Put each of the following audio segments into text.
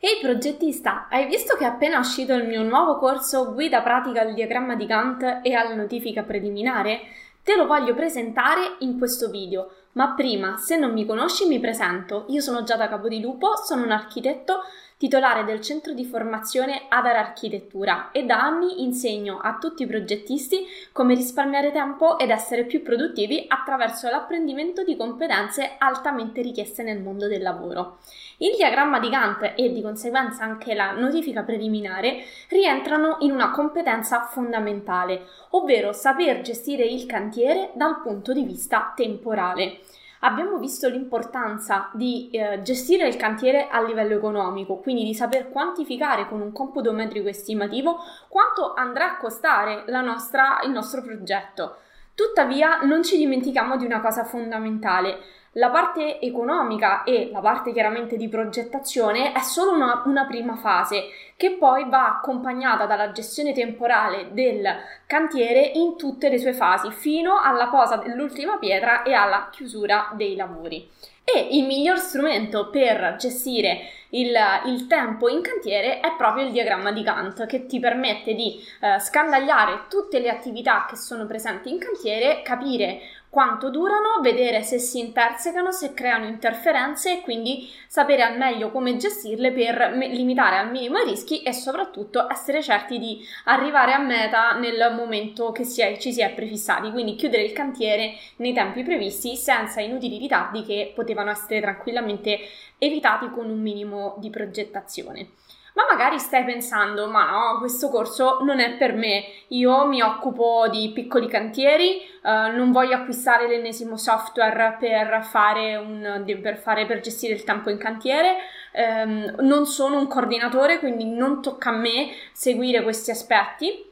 Ehi progettista, hai visto che è appena uscito il mio nuovo corso Guida pratica al diagramma di Gantt e alla notifica preliminare? Te lo voglio presentare in questo video, ma prima, se non mi conosci, mi presento. Io sono Giada Capodilupo, sono un architetto titolare del centro di formazione Adar Architettura e da anni insegno a tutti i progettisti come risparmiare tempo ed essere più produttivi attraverso l'apprendimento di competenze altamente richieste nel mondo del lavoro. Il diagramma di Gantt e di conseguenza anche la notifica preliminare rientrano in una competenza fondamentale, ovvero saper gestire il cantiere dal punto di vista temporale abbiamo visto l'importanza di eh, gestire il cantiere a livello economico, quindi di saper quantificare con un computo metrico estimativo quanto andrà a costare nostra, il nostro progetto. Tuttavia non ci dimentichiamo di una cosa fondamentale, la parte economica e la parte chiaramente di progettazione è solo una, una, prima fase che poi va accompagnata dalla gestione temporale del cantiere in tutte le sue fasi fino alla posa dell'ultima pietra e alla chiusura dei lavori. E il miglior strumento per gestire il, il, tempo in cantiere è proprio il diagramma di Gantt che ti permette di eh, scandagliare tutte le attività che sono presenti in cantiere, capire quanto durano, vedere se si intersecano, se creano interferenze e quindi sapere al meglio come gestirle per limitare al minimo i rischi e soprattutto essere certi di arrivare a meta nel momento che si è, ci si è prefissati, quindi chiudere il cantiere nei tempi previsti senza inutili ritardi che potevano essere tranquillamente evitati con un minimo di progettazione. Ma magari stai pensando, ma no, questo corso non è per me, io mi occupo di piccoli cantieri, uh, non voglio acquistare l'ennesimo software per fare, un, per, fare per gestire il tempo in cantiere, um, non sono un coordinatore, quindi non tocca a me seguire questi aspetti.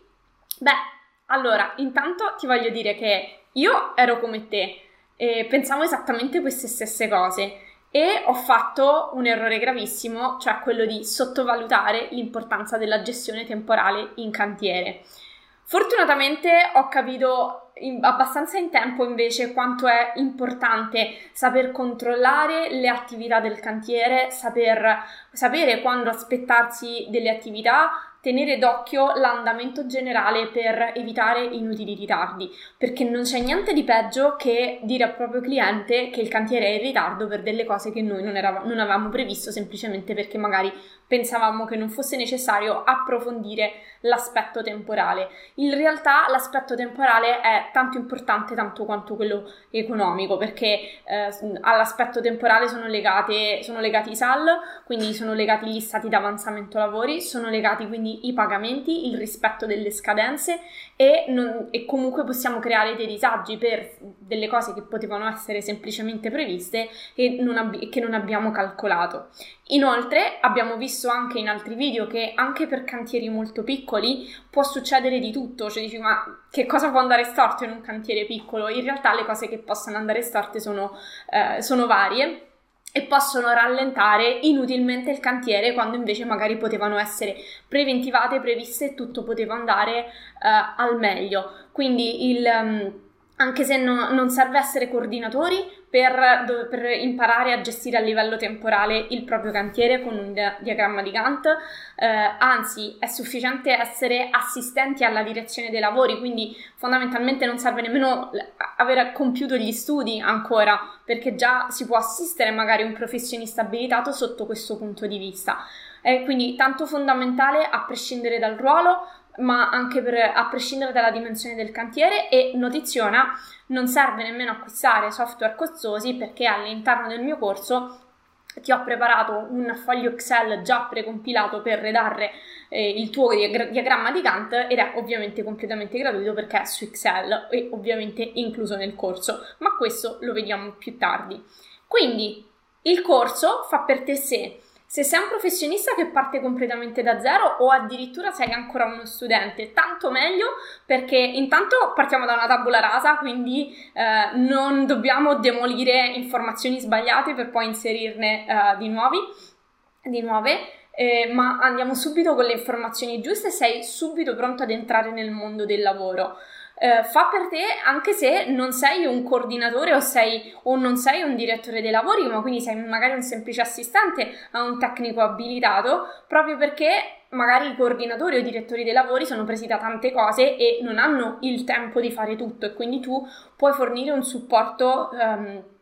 Beh, allora, intanto ti voglio dire che io ero come te e pensavo esattamente queste stesse cose e ho fatto un errore gravissimo, cioè quello di sottovalutare l'importanza della gestione temporale in cantiere. Fortunatamente ho capito in, abbastanza in tempo invece quanto è importante saper controllare le attività del cantiere, saper, sapere quando aspettarsi delle attività, tenere d'occhio l'andamento generale per evitare inutili ritardi, perché non c'è niente di peggio che dire al proprio cliente che il cantiere è in ritardo per delle cose che noi non, eravamo, non avevamo previsto semplicemente perché magari pensavamo che non fosse necessario approfondire l'aspetto temporale. In realtà l'aspetto temporale è tanto importante tanto quanto quello economico, perché eh, all'aspetto temporale sono, legate, sono legati i SAL, quindi sono legati gli stati di avanzamento lavori, sono legati quindi i pagamenti, il rispetto delle scadenze e, non, e, comunque possiamo creare dei disagi per delle cose che potevano essere semplicemente previste e non ab- che non abbiamo calcolato. Inoltre abbiamo visto anche in altri video che anche per cantieri molto piccoli può succedere di tutto, cioè dici ma che cosa può andare storto in un cantiere piccolo? In realtà le cose che possono andare storte sono, eh, sono varie e possono rallentare inutilmente il cantiere quando invece magari potevano essere preventivate, previste e tutto poteva andare uh, al meglio. Quindi il, um, anche se no, non serve essere coordinatori per, per, imparare a gestire a livello temporale il proprio cantiere con un diagramma di Gantt, eh, anzi è sufficiente essere assistenti alla direzione dei lavori, quindi fondamentalmente non serve nemmeno aver compiuto gli studi ancora, perché già si può assistere magari un professionista abilitato sotto questo punto di vista. È quindi tanto fondamentale a prescindere dal ruolo ma anche per, a prescindere dalla dimensione del cantiere e notiziona, non serve nemmeno acquistare software costosi perché all'interno del mio corso ti ho preparato un foglio Excel già precompilato per redare eh, il tuo diagramma di Gantt ed è ovviamente completamente gratuito perché è su Excel e ovviamente incluso nel corso, ma questo lo vediamo più tardi. Quindi il corso fa per te sé se sei un professionista che parte completamente da zero o addirittura sei ancora uno studente, tanto meglio perché intanto partiamo da una tabula rasa, quindi eh, non dobbiamo demolire informazioni sbagliate per poi inserirne eh, di, nuovi, di nuove. Eh, ma andiamo subito con le informazioni giuste e sei subito pronto ad entrare nel mondo del lavoro. Eh, fa per te anche se non sei un coordinatore o, sei, o non sei un direttore dei lavori, ma quindi sei magari un semplice assistente a un tecnico abilitato, proprio perché magari i coordinatori o i direttori dei lavori sono presi da tante cose e non hanno il tempo di fare tutto e quindi tu puoi fornire un supporto. Um,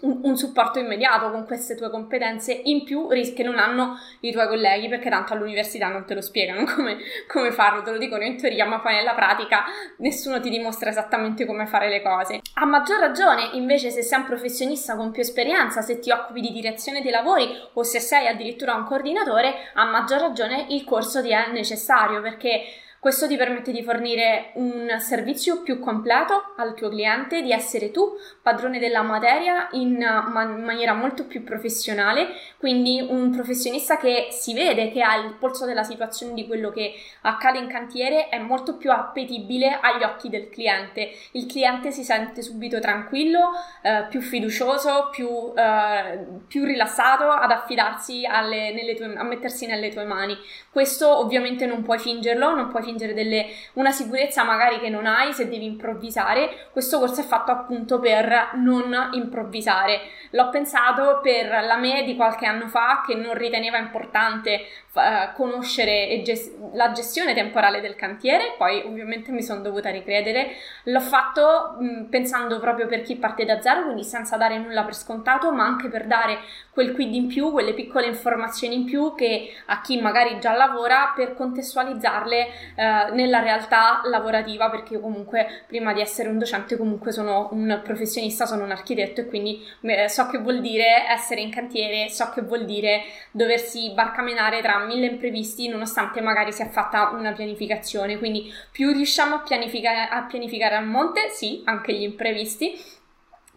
un, un, supporto immediato con queste tue competenze in più che non hanno i tuoi colleghi perché tanto all'università non te lo spiegano come, come, farlo, te lo dicono in teoria ma poi nella pratica nessuno ti dimostra esattamente come fare le cose. A maggior ragione invece se sei un professionista con più esperienza, se ti occupi di direzione dei lavori o se sei addirittura un coordinatore, a maggior ragione il corso ti è necessario perché questo ti permette di fornire un servizio più completo al tuo cliente, di essere tu padrone della materia in man- maniera molto più professionale, quindi un professionista che si vede, che ha il polso della situazione di quello che accade in cantiere, è molto più appetibile agli occhi del cliente. Il cliente si sente subito tranquillo, eh, più fiducioso, più, eh, più rilassato ad affidarsi alle, tue, a mettersi nelle tue mani. Questo ovviamente non puoi fingerlo, non puoi fingerlo fingere delle, una sicurezza magari che non hai se devi improvvisare. Questo corso è fatto appunto per non improvvisare. L'ho pensato per la me di qualche anno fa che non riteneva importante uh, conoscere gest- la gestione temporale del cantiere, poi ovviamente mi sono dovuta ricredere. L'ho fatto mh, pensando proprio per chi parte da zero, quindi senza dare nulla per scontato, ma anche per dare quel quid in più, quelle piccole informazioni in più che a chi magari già lavora per contestualizzarle eh, nella realtà lavorativa, perché comunque prima di essere un docente comunque sono un professionista, sono un architetto e quindi so che vuol dire essere in cantiere, so che vuol dire doversi barcamenare tra mille imprevisti nonostante magari sia fatta una pianificazione, quindi più riusciamo a pianificare a, pianificare a monte, sì, anche gli imprevisti,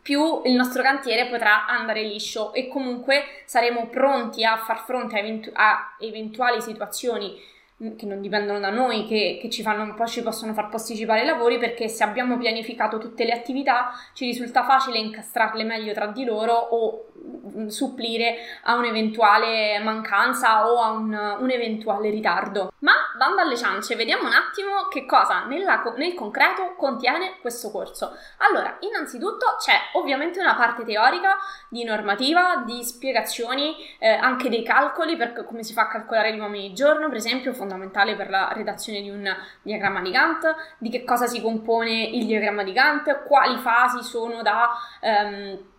più il nostro cantiere potrà andare liscio e comunque saremo pronti a far fronte a, eventu- a eventuali situazioni che non dipendono da noi, che, che ci, fanno, poi ci possono far posticipare i lavori, perché se abbiamo pianificato tutte le attività ci risulta facile incastrarle meglio tra di loro o mm, supplire a un'eventuale mancanza o a un, un eventuale ritardo. Ma bando alle ciance, vediamo un attimo che cosa nella, nel concreto contiene questo corso. Allora, innanzitutto c'è ovviamente una parte teorica di normativa, di spiegazioni, eh, anche dei calcoli per come si fa a calcolare gli uomini di giorno, per esempio, fondamentale per la redazione di un diagramma di Gantt, di che cosa si compone il diagramma di Gantt, quali fasi sono da... Um,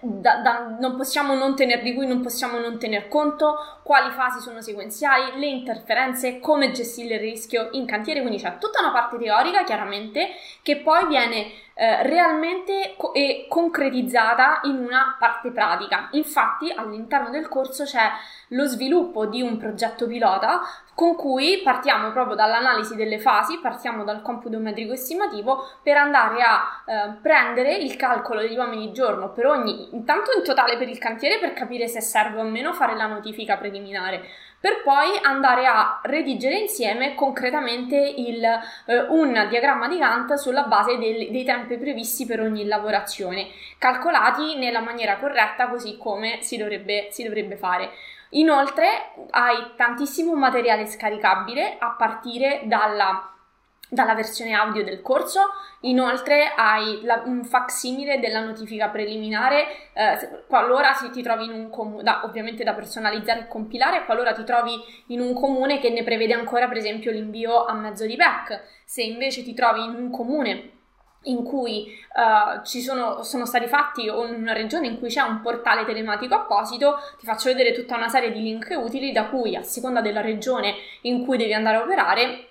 da, da, non possiamo non tener, di cui non possiamo non tener conto, quali fasi sono sequenziali, le interferenze, come gestire il rischio in cantiere, quindi c'è tutta una parte teorica chiaramente che poi viene eh, realmente co- e concretizzata in una parte pratica. Infatti all'interno del corso c'è lo sviluppo di un progetto pilota con cui partiamo proprio dall'analisi delle fasi, partiamo dal computo metrico estimativo per andare a eh, prendere il calcolo degli uomini giorno per ogni, intanto in totale per il cantiere per capire se serve o meno fare la notifica preliminare, per poi andare a redigere insieme concretamente il, eh, un diagramma di Gantt sulla base del, dei tempi previsti per ogni lavorazione, calcolati nella maniera corretta così come si dovrebbe, si dovrebbe fare. Inoltre hai tantissimo materiale scaricabile a partire dalla dalla versione audio del corso. Inoltre hai la, un facsimile della notifica preliminare eh, qualora si, ti trovi in un comune, da, ovviamente da personalizzare e compilare, qualora ti trovi in un comune che ne prevede ancora per esempio l'invio a mezzo di back. Se invece ti trovi in un comune in cui uh, ci sono, sono, stati fatti o in una regione in cui c'è un portale telematico apposito, ti faccio vedere tutta una serie di link utili da cui a seconda della regione in cui devi andare a operare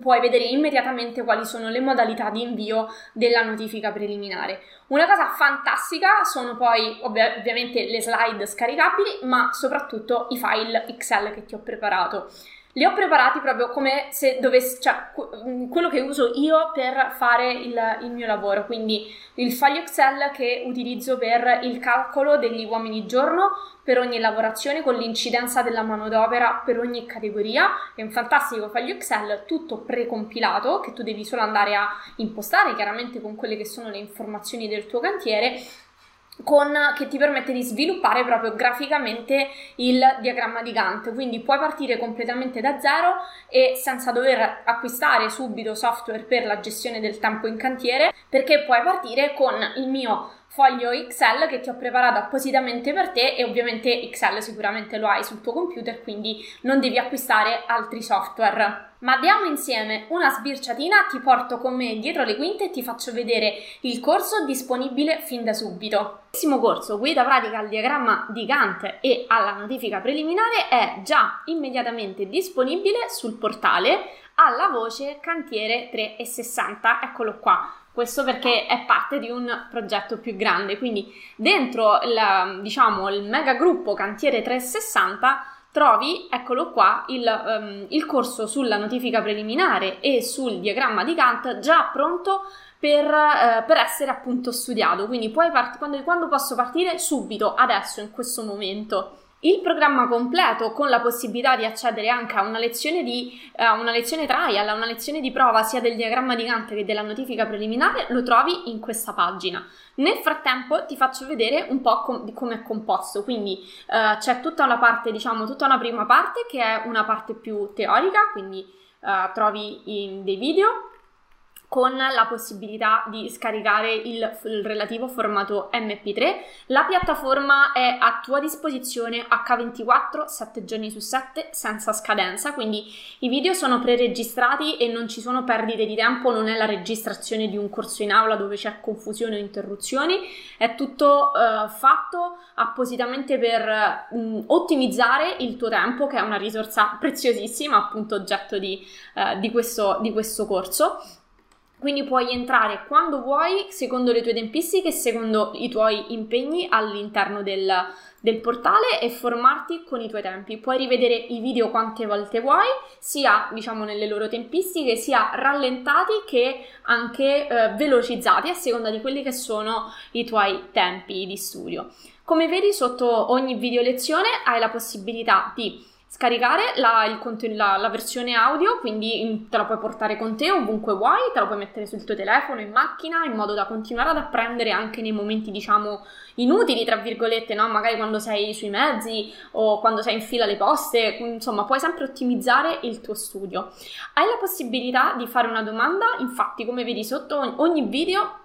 puoi vedere immediatamente quali sono le modalità di invio della notifica preliminare. Una cosa fantastica sono poi ovvi- ovviamente le slide scaricabili, ma soprattutto i file Excel che ti ho preparato. Li ho preparati proprio come se dovessi, cioè mm, quello che uso io per fare il, il, mio lavoro, quindi il foglio Excel che utilizzo per il calcolo degli uomini giorno per ogni lavorazione con l'incidenza della manodopera per ogni categoria. È un fantastico foglio Excel tutto precompilato che tu devi solo andare a impostare chiaramente con quelle che sono le informazioni del tuo cantiere con, che ti permette di sviluppare proprio graficamente il diagramma di Gantt. Quindi puoi partire completamente da zero e senza dover acquistare subito software per la gestione del tempo in cantiere, perché puoi partire con il mio foglio Excel che ti ho preparato appositamente per te e ovviamente Excel sicuramente lo hai sul tuo computer, quindi non devi acquistare altri software. Ma diamo insieme una sbirciatina, ti porto con me dietro le quinte e ti faccio vedere il corso disponibile fin da subito. Il prossimo corso, guida pratica al diagramma di Gantt e alla notifica preliminare, è già immediatamente disponibile sul portale alla voce Cantiere 360. Eccolo qua questo perché è parte di un progetto più grande, quindi dentro il, diciamo, il mega gruppo Cantiere 360 trovi, eccolo qua, il, um, il, corso sulla notifica preliminare e sul diagramma di Gantt già pronto per, uh, per essere appunto studiato. Quindi puoi part- quando, quando posso partire? Subito, adesso, in questo momento. Il programma completo con la possibilità di accedere anche a una lezione, di, uh, una lezione trial, a una lezione di prova sia del diagramma di Gantt che della notifica preliminare lo trovi in questa pagina. Nel frattempo ti faccio vedere un po' com- come è composto, quindi uh, c'è tutta una parte, diciamo, tutta una prima parte che è una parte più teorica, quindi uh, trovi dei video con la possibilità di scaricare il, il, relativo formato MP3. La piattaforma è a tua disposizione H24 7 giorni su 7 senza scadenza, quindi i video sono preregistrati e non ci sono perdite di tempo, non è la registrazione di un corso in aula dove c'è confusione o interruzioni, è tutto uh, fatto appositamente per uh, ottimizzare il tuo tempo, che è una risorsa preziosissima, appunto oggetto di, uh, di, questo, di questo corso. Quindi puoi entrare quando vuoi, secondo le tue tempistiche secondo i tuoi impegni all'interno del, del, portale e formarti con i tuoi tempi. Puoi rivedere i video quante volte vuoi, sia diciamo nelle loro tempistiche, sia rallentati che anche eh, velocizzati a seconda di quelli che sono i tuoi tempi di studio. Come vedi, sotto ogni video lezione hai la possibilità di scaricare la, il, la, la, versione audio, quindi te la puoi portare con te ovunque vuoi, te la puoi mettere sul tuo telefono, in macchina, in modo da continuare ad apprendere anche nei momenti, diciamo, inutili, tra virgolette, no? Magari quando sei sui mezzi o quando sei in fila alle poste, insomma, puoi sempre ottimizzare il tuo studio. Hai la possibilità di fare una domanda, infatti, come vedi sotto ogni video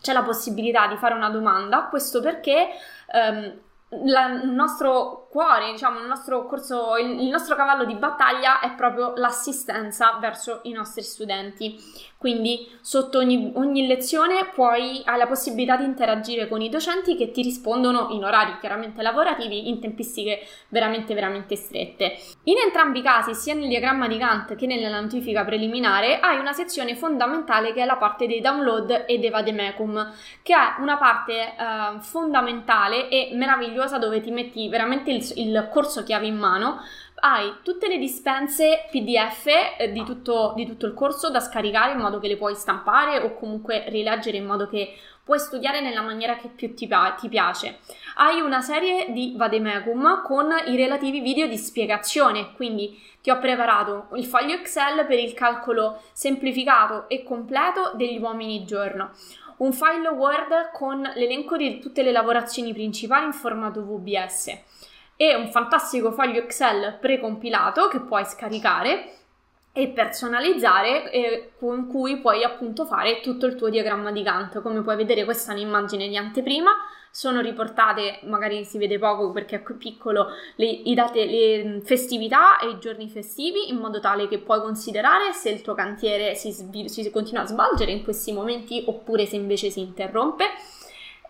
c'è la possibilità di fare una domanda, questo perché... Um, il nostro cuore, diciamo, il nostro corso, il, il, nostro cavallo di battaglia è proprio l'assistenza verso i nostri studenti. Quindi sotto ogni, ogni lezione puoi, hai la possibilità di interagire con i docenti che ti rispondono in orari chiaramente lavorativi, in tempistiche veramente veramente strette. In entrambi i casi, sia nel diagramma di Gantt che nella notifica preliminare, hai una sezione fondamentale che è la parte dei download e dei vademecum, che è una parte eh, fondamentale e meravigliosa dove ti metti veramente il, il corso chiave in mano hai tutte le dispense PDF eh, di, tutto, di tutto il corso da scaricare in modo che le puoi stampare o comunque rileggere in modo che puoi studiare nella maniera che più ti, ti, piace. Hai una serie di vademecum con i relativi video di spiegazione, quindi ti ho preparato il foglio Excel per il calcolo semplificato e completo degli uomini giorno, un file Word con l'elenco di tutte le lavorazioni principali in formato VBS e un fantastico foglio Excel precompilato che puoi scaricare e personalizzare e con cui puoi appunto fare tutto il tuo diagramma di Gantt. Come puoi vedere questa è un'immagine di anteprima, sono riportate, magari si vede poco perché è piccolo, le, date, le festività e i giorni festivi in modo tale che puoi considerare se il tuo cantiere si, si continua a svolgere in questi momenti oppure se invece si interrompe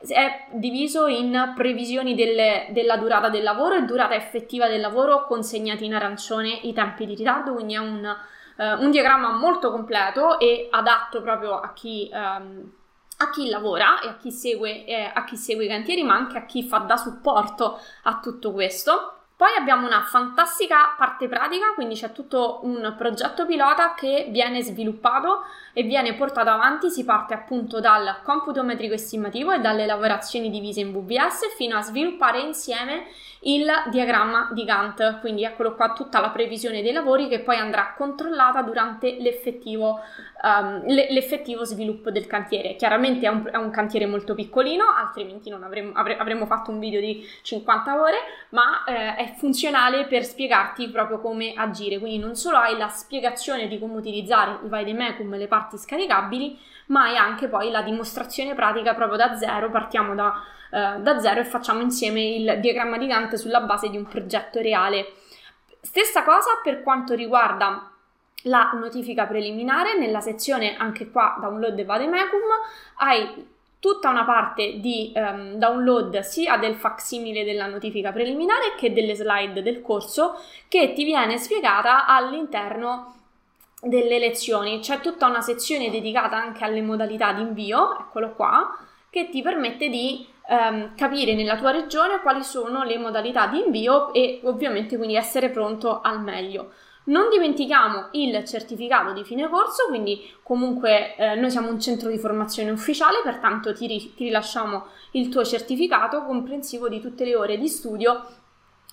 è diviso in previsioni delle, della durata del lavoro e durata effettiva del lavoro consegnati in arancione i tempi di ritardo, quindi è un, uh, un diagramma molto completo e adatto proprio a chi, um, a chi lavora e a chi, segue, eh, a chi segue i cantieri, ma anche a chi fa da supporto a tutto questo. Poi abbiamo una fantastica parte pratica, quindi c'è tutto un progetto pilota che viene sviluppato e viene portato avanti. Si parte appunto dal computo metrico estimativo e dalle lavorazioni divise in VBS fino a sviluppare insieme il diagramma di Gantt, quindi eccolo qua tutta la previsione dei lavori che poi andrà controllata durante l'effettivo, um, l'effettivo sviluppo del cantiere. Chiaramente è un, è un, cantiere molto piccolino, altrimenti non avremmo, avre, avremmo fatto un video di 50 ore, ma eh, è funzionale per spiegarti proprio come agire, quindi non solo hai la spiegazione di come utilizzare i Vaidemecum le parti scaricabili, ma hai anche poi la dimostrazione pratica proprio da zero, partiamo da eh, da zero e facciamo insieme il diagramma di Gantt sulla base di un progetto reale. Stessa cosa per quanto riguarda la notifica preliminare, nella sezione anche qua download e vademecum hai tutta una parte di um, download sia del facsimile della notifica preliminare che delle slide del corso che ti viene spiegata all'interno delle lezioni. C'è tutta una sezione dedicata anche alle modalità di invio, eccolo qua, che ti permette di ehm, capire nella tua regione quali sono le modalità di invio e ovviamente quindi essere pronto al meglio. Non dimentichiamo il certificato di fine corso, quindi comunque eh, noi siamo un centro di formazione ufficiale, pertanto ti, ri- ti rilasciamo il tuo certificato comprensivo di tutte le ore di studio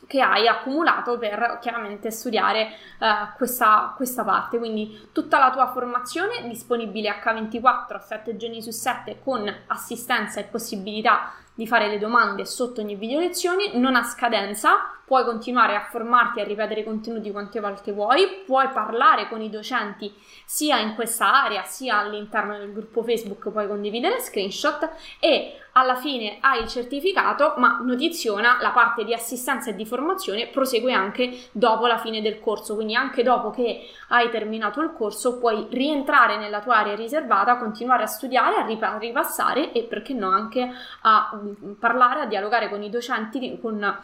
che hai accumulato per chiaramente studiare uh, questa, questa, parte. Quindi tutta la tua formazione disponibile H24 7 giorni su 7 con assistenza e possibilità di fare le domande sotto ogni video lezioni, non ha scadenza, puoi continuare a formarti a ripetere contenuti quante volte vuoi, puoi parlare con i docenti sia in questa area sia all'interno del gruppo Facebook, puoi condividere screenshot e alla fine hai il certificato, ma notiziona la parte di assistenza e di formazione prosegue anche dopo la fine del corso, quindi anche dopo che hai terminato il corso puoi rientrare nella tua area riservata, continuare a studiare, a ripassare e perché no anche a mm, parlare, a dialogare con i docenti, con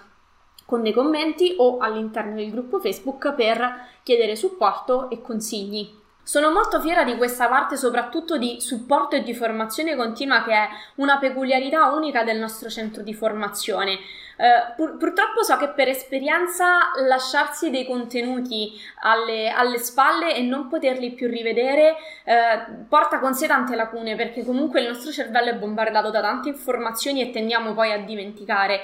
con dei commenti o all'interno del gruppo Facebook per chiedere supporto e consigli. Sono molto fiera di questa parte soprattutto di supporto e di formazione continua che è una peculiarità unica del nostro centro di formazione. Uh, pur- purtroppo so che per esperienza lasciarsi dei contenuti alle, alle spalle e non poterli più rivedere uh, porta con sé tante lacune perché comunque il nostro cervello è bombardato da tante informazioni e tendiamo poi a dimenticare.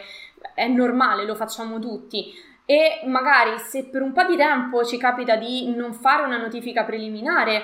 È normale, lo facciamo tutti. E magari se per un po' di tempo ci capita di non fare una notifica preliminare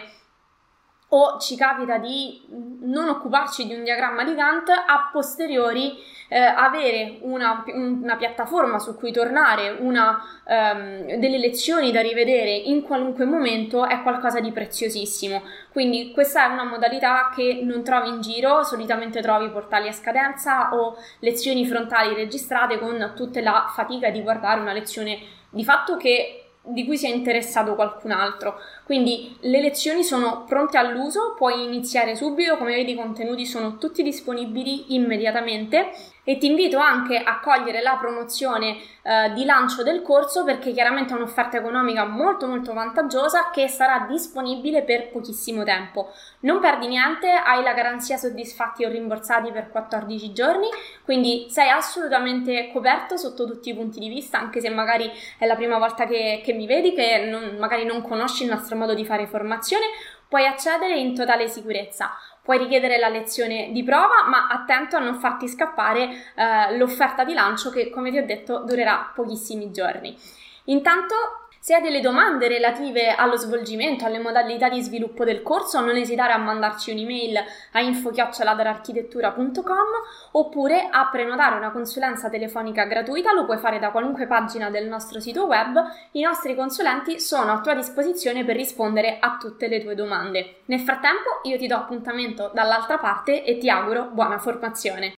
o ci capita di non occuparci di un diagramma di Gantt, a posteriori eh, avere una, una, piattaforma su cui tornare, una, um, delle lezioni da rivedere in qualunque momento è qualcosa di preziosissimo. Quindi questa è una modalità che non trovi in giro, solitamente trovi portali a scadenza o lezioni frontali registrate con tutta la fatica di guardare una lezione di fatto che di cui si è interessato qualcun altro. Quindi le lezioni sono pronte all'uso, puoi iniziare subito, come vedi i contenuti sono tutti disponibili immediatamente e ti invito anche a cogliere la promozione eh, di lancio del corso perché chiaramente è un'offerta economica molto molto vantaggiosa che sarà disponibile per pochissimo tempo. Non perdi niente, hai la garanzia soddisfatti o rimborsati per 14 giorni, quindi sei assolutamente coperto sotto tutti i punti di vista, anche se magari è la prima volta che, che mi vedi, che non, magari non conosci il nostro modo di fare formazione, puoi accedere in totale sicurezza. Puoi richiedere la lezione di prova, ma attento a non farti scappare eh, l'offerta di lancio che, come ti ho detto, durerà pochissimi giorni. Intanto se hai delle domande relative allo svolgimento, alle modalità di sviluppo del corso, non esitare a mandarci un'email a info-architettura.com oppure a prenotare una consulenza telefonica gratuita, lo puoi fare da qualunque pagina del nostro sito web. I nostri consulenti sono a tua disposizione per rispondere a tutte le tue domande. Nel frattempo io ti do appuntamento dall'altra parte e ti auguro buona formazione.